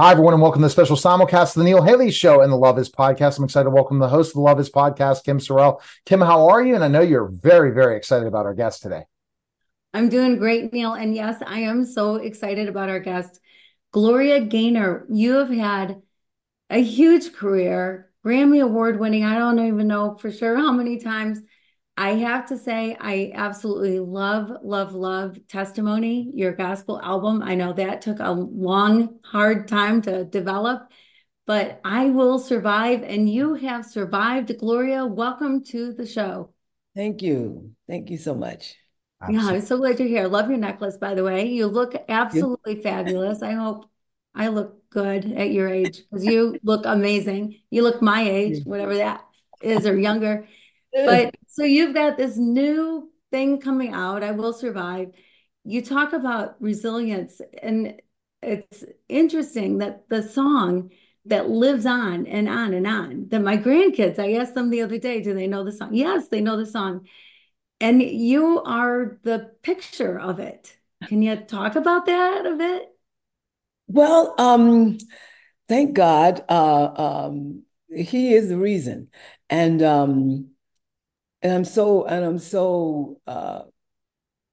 Hi, everyone, and welcome to the special simulcast of the Neil Haley Show and the Love Is Podcast. I'm excited to welcome the host of the Love Is Podcast, Kim Sorrell. Kim, how are you? And I know you're very, very excited about our guest today. I'm doing great, Neil. And yes, I am so excited about our guest, Gloria Gaynor. You have had a huge career, Grammy Award winning. I don't even know for sure how many times. I have to say, I absolutely love, love, love Testimony, your gospel album. I know that took a long, hard time to develop, but I will survive. And you have survived. Gloria, welcome to the show. Thank you. Thank you so much. Absolutely. Yeah, I'm so glad you're here. Love your necklace, by the way. You look absolutely fabulous. I hope I look good at your age because you look amazing. You look my age, whatever that is, or younger. But so you've got this new thing coming out, I Will Survive. You talk about resilience, and it's interesting that the song that lives on and on and on, that my grandkids, I asked them the other day, do they know the song? Yes, they know the song. And you are the picture of it. Can you talk about that a bit? Well, um, thank God. Uh, um, he is the reason. And um, and I'm so and I'm so uh,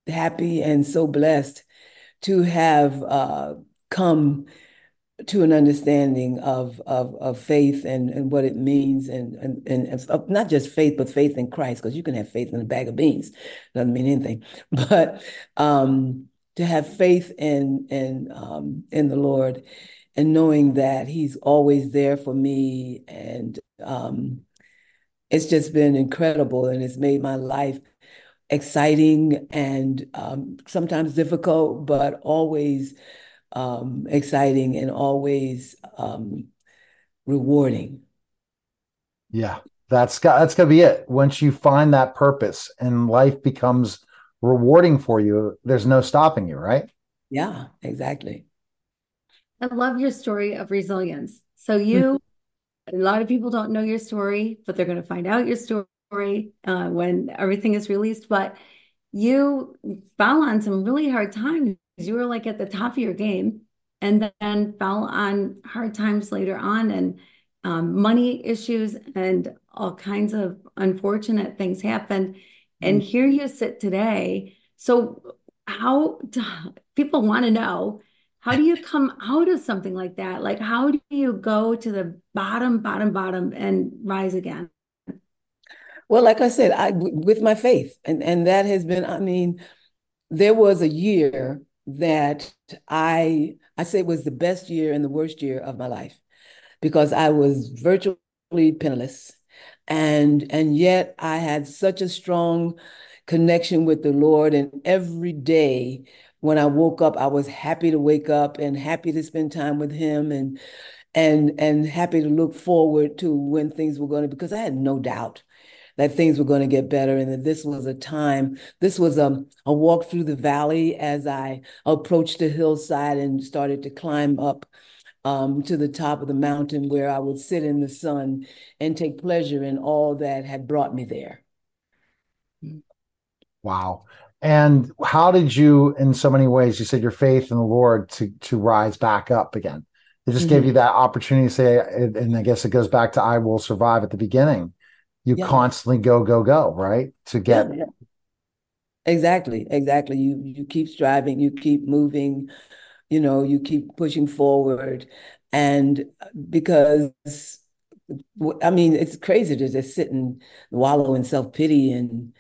happy and so blessed to have uh, come to an understanding of of, of faith and, and what it means and and, and not just faith but faith in Christ because you can have faith in a bag of beans. Doesn't mean anything. But um, to have faith in in um, in the Lord and knowing that He's always there for me and um, it's just been incredible and it's made my life exciting and um, sometimes difficult, but always um, exciting and always um, rewarding. Yeah, that's got that's gonna be it. Once you find that purpose and life becomes rewarding for you, there's no stopping you, right? Yeah, exactly. I love your story of resilience. So you a lot of people don't know your story, but they're going to find out your story uh, when everything is released. But you fell on some really hard times. You were like at the top of your game and then fell on hard times later on and um, money issues and all kinds of unfortunate things happened. And mm-hmm. here you sit today. So, how people want to know how do you come out of something like that? Like, how do you go to the bottom, bottom, bottom and rise again? Well, like I said, I with my faith, and and that has been. I mean, there was a year that I I say was the best year and the worst year of my life because I was virtually penniless, and and yet I had such a strong connection with the Lord, and every day when I woke up, I was happy to wake up and happy to spend time with him and and and happy to look forward to when things were going to because I had no doubt that things were going to get better and that this was a time this was a, a walk through the valley as I approached the hillside and started to climb up um, to the top of the mountain where I would sit in the sun and take pleasure in all that had brought me there. Wow. And how did you, in so many ways, you said your faith in the Lord to to rise back up again? It just mm-hmm. gave you that opportunity to say, and I guess it goes back to "I will survive" at the beginning. You yeah. constantly go, go, go, right? To get yeah, yeah. exactly, exactly. You you keep striving, you keep moving, you know, you keep pushing forward, and because I mean, it's crazy to just sit and wallow in self pity and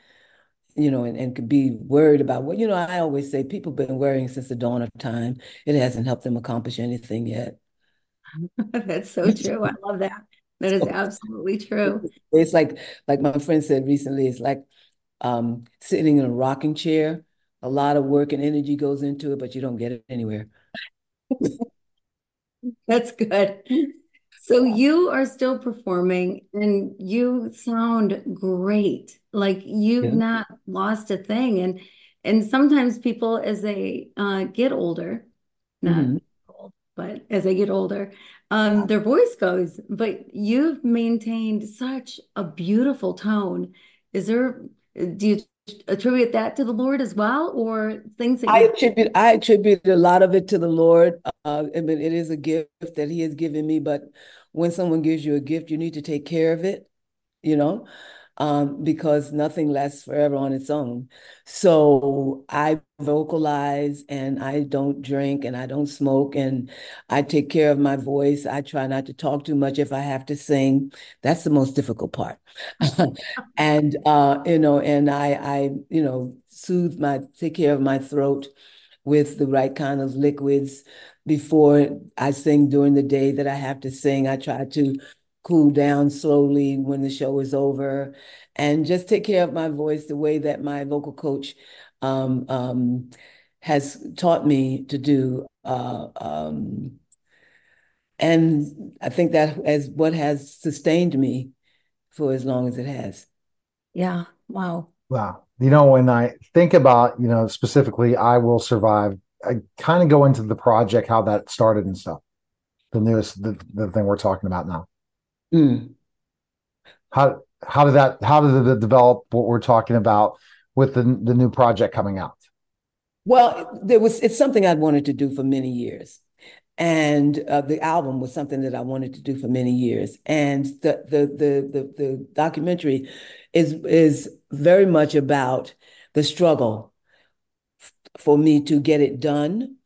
you know, and, and could be worried about what, you know, I always say people have been worrying since the dawn of time. It hasn't helped them accomplish anything yet. That's so true. I love that. That is absolutely true. It's like, like my friend said recently, it's like um, sitting in a rocking chair. A lot of work and energy goes into it, but you don't get it anywhere. That's good. So you are still performing and you sound great. Like you've yeah. not lost a thing. And and sometimes people as they uh, get older, not mm-hmm. old, but as they get older, um, their voice goes. But you've maintained such a beautiful tone. Is there do you attribute that to the Lord as well, or things that I attribute I attribute a lot of it to the Lord. Uh, I mean, it is a gift that He has given me, but when someone gives you a gift, you need to take care of it, you know um, because nothing lasts forever on its own. So I vocalize and I don't drink and I don't smoke and I take care of my voice. I try not to talk too much if I have to sing. That's the most difficult part. and uh, you know, and I I, you know, soothe my take care of my throat with the right kind of liquids before I sing during the day that I have to sing. I try to cool down slowly when the show is over and just take care of my voice the way that my vocal coach um, um, has taught me to do. Uh, um, and I think that that is what has sustained me for as long as it has. Yeah. Wow. Wow. You know, when I think about, you know, specifically, I Will Survive, I kind of go into the project, how that started and stuff. The newest, the, the thing we're talking about now. Mm. How how did that how did it develop what we're talking about with the the new project coming out? Well, there was it's something I'd wanted to do for many years. And uh, the album was something that I wanted to do for many years. And the the the the, the documentary is is very much about the struggle for me to get it done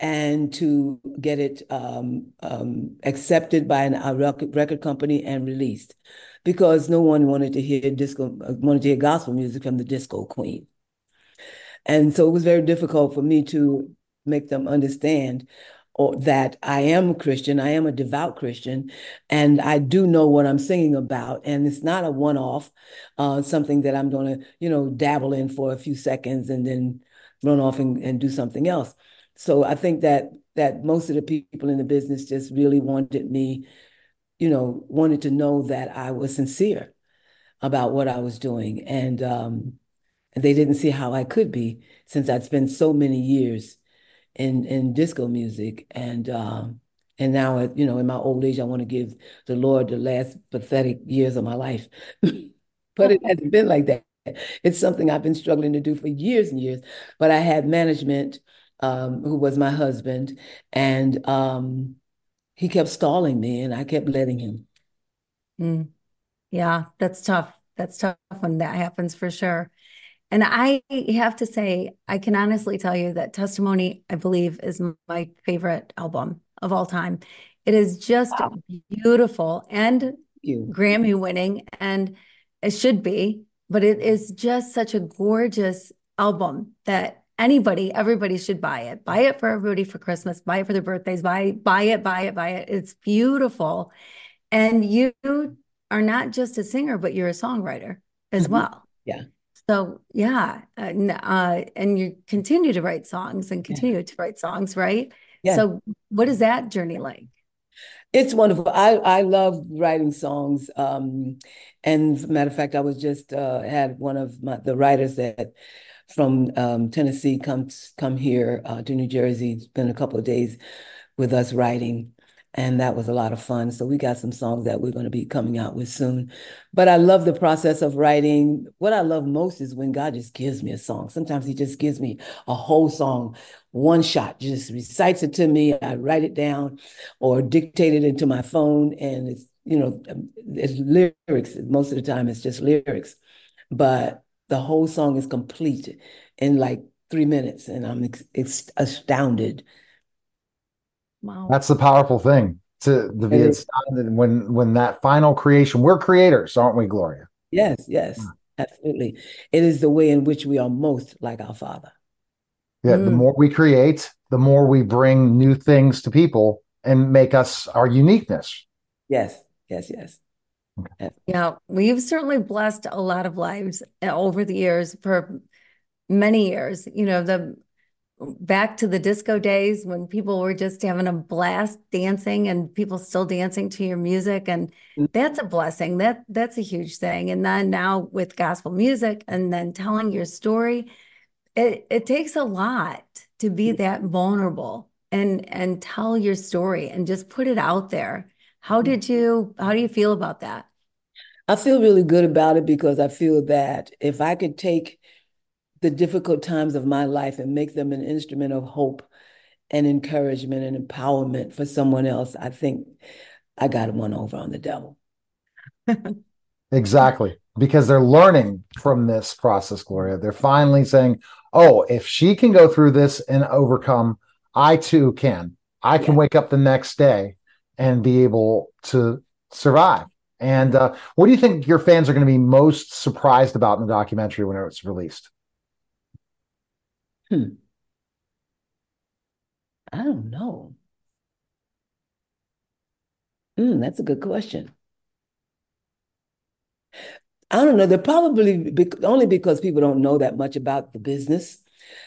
and to get it um, um, accepted by an, a record company and released because no one wanted to hear disco, wanted to hear gospel music from the disco queen. And so it was very difficult for me to make them understand or that I am a Christian, I am a devout Christian, and I do know what I'm singing about. And it's not a one-off, uh, something that I'm going to, you know, dabble in for a few seconds and then run off and, and do something else. So I think that that most of the people in the business just really wanted me, you know, wanted to know that I was sincere about what I was doing, and um, they didn't see how I could be since I'd spent so many years in in disco music, and um, and now you know in my old age I want to give the Lord the last pathetic years of my life, but it hasn't been like that. It's something I've been struggling to do for years and years, but I had management um, who was my husband, and um, he kept stalling me, and I kept letting him. Mm. Yeah, that's tough. That's tough when that happens for sure. And I have to say, I can honestly tell you that Testimony, I believe, is my favorite album of all time. It is just wow. beautiful and Grammy winning, and it should be, but it is just such a gorgeous album that anybody, everybody should buy it. Buy it for everybody for Christmas, buy it for their birthdays, buy, buy it, buy it, buy it. It's beautiful. And you are not just a singer, but you're a songwriter as mm-hmm. well. Yeah. So yeah, uh, uh, and you continue to write songs and continue yeah. to write songs, right? Yeah. So what is that journey like? It's wonderful. I I love writing songs. Um, and matter of fact, I was just uh, had one of my the writers that from um, Tennessee come come here uh, to New Jersey. Spend a couple of days with us writing, and that was a lot of fun. So we got some songs that we're going to be coming out with soon. But I love the process of writing. What I love most is when God just gives me a song. Sometimes He just gives me a whole song, one shot, just recites it to me. I write it down or dictate it into my phone, and it's you know it's lyrics. Most of the time, it's just lyrics, but the whole song is complete in like three minutes, and I'm ex- ex- astounded. Wow, that's the powerful thing to, to be astounded when when that final creation. We're creators, aren't we, Gloria? Yes, yes, yeah. absolutely. It is the way in which we are most like our Father. Yeah, mm. the more we create, the more we bring new things to people and make us our uniqueness. Yes, yes, yes. Yeah, we've certainly blessed a lot of lives uh, over the years for many years. You know, the back to the disco days when people were just having a blast dancing and people still dancing to your music and mm. that's a blessing that that's a huge thing and then now with gospel music and then telling your story it it takes a lot to be that vulnerable and and tell your story and just put it out there how mm. did you how do you feel about that I feel really good about it because I feel that if I could take the difficult times of my life and make them an instrument of hope and encouragement and empowerment for someone else, I think I got one over on the devil. exactly. Because they're learning from this process, Gloria. They're finally saying, oh, if she can go through this and overcome, I too can. I can yeah. wake up the next day and be able to survive. And uh, what do you think your fans are going to be most surprised about in the documentary when it's released? Hmm. I don't know. Hmm, that's a good question. I don't know. They're probably only because people don't know that much about the business.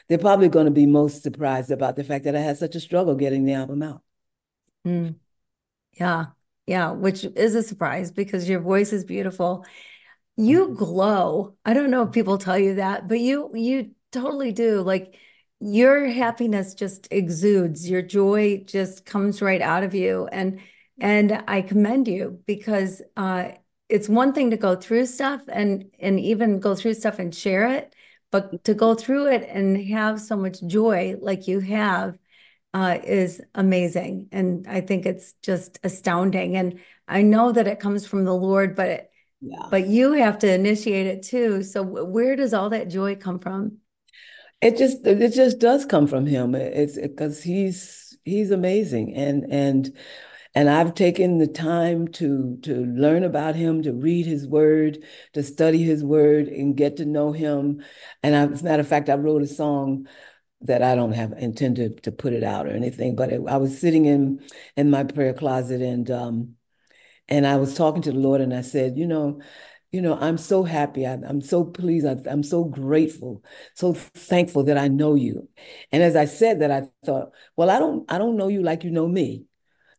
They're probably going to be most surprised about the fact that I had such a struggle getting the album out. Mm. Yeah. Yeah. Which is a surprise because your voice is beautiful. You mm-hmm. glow. I don't know if people tell you that, but you, you totally do. Like your happiness just exudes, your joy just comes right out of you. And, and I commend you because, uh, it's one thing to go through stuff and and even go through stuff and share it but to go through it and have so much joy like you have uh, is amazing. And i think it's just astounding. And i know that it comes from the lord but it, yeah. but you have to initiate it too. So where does all that joy come from? It just it just does come from him. It's because he's he's amazing. And and and I've taken the time to to learn about him, to read his word, to study his word, and get to know him. And I, as a matter of fact, I wrote a song that I don't have intended to put it out or anything, but it, I was sitting in in my prayer closet and um and I was talking to the Lord and I said, you know, you know, I'm so happy. I, am so pleased. I, I'm so grateful, so thankful that I know you. And as I said that, I thought, well, I don't, I don't know you like you know me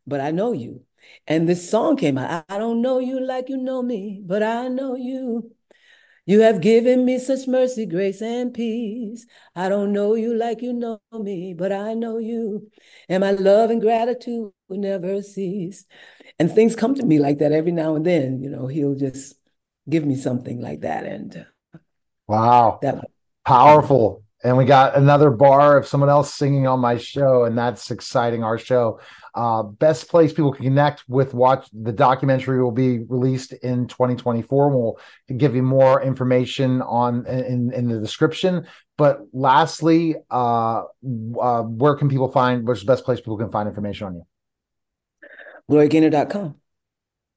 but I know you. And this song came out. I don't know you like you know me, but I know you. You have given me such mercy, grace, and peace. I don't know you like you know me, but I know you. And my love and gratitude will never cease. And things come to me like that every now and then. You know, he'll just give me something like that. And uh, wow, that powerful and we got another bar of someone else singing on my show and that's exciting our show uh, best place people can connect with watch the documentary will be released in 2024 we'll give you more information on in, in the description but lastly uh, uh, where can people find what's the best place people can find information on you gloriagaynor.com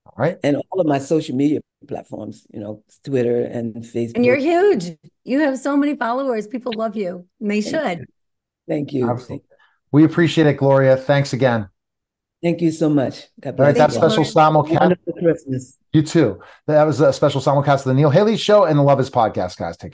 all right and all of my social media platforms, you know, Twitter and Facebook. And you're huge. You have so many followers. People love you. And they Thank should. You. Thank you. Absolutely. We appreciate it, Gloria. Thanks again. Thank you so much. God bless. All right, that special simulcast. Christmas. You too. That was a special simulcast of the Neil Haley Show and the Love Is podcast, guys. Take care.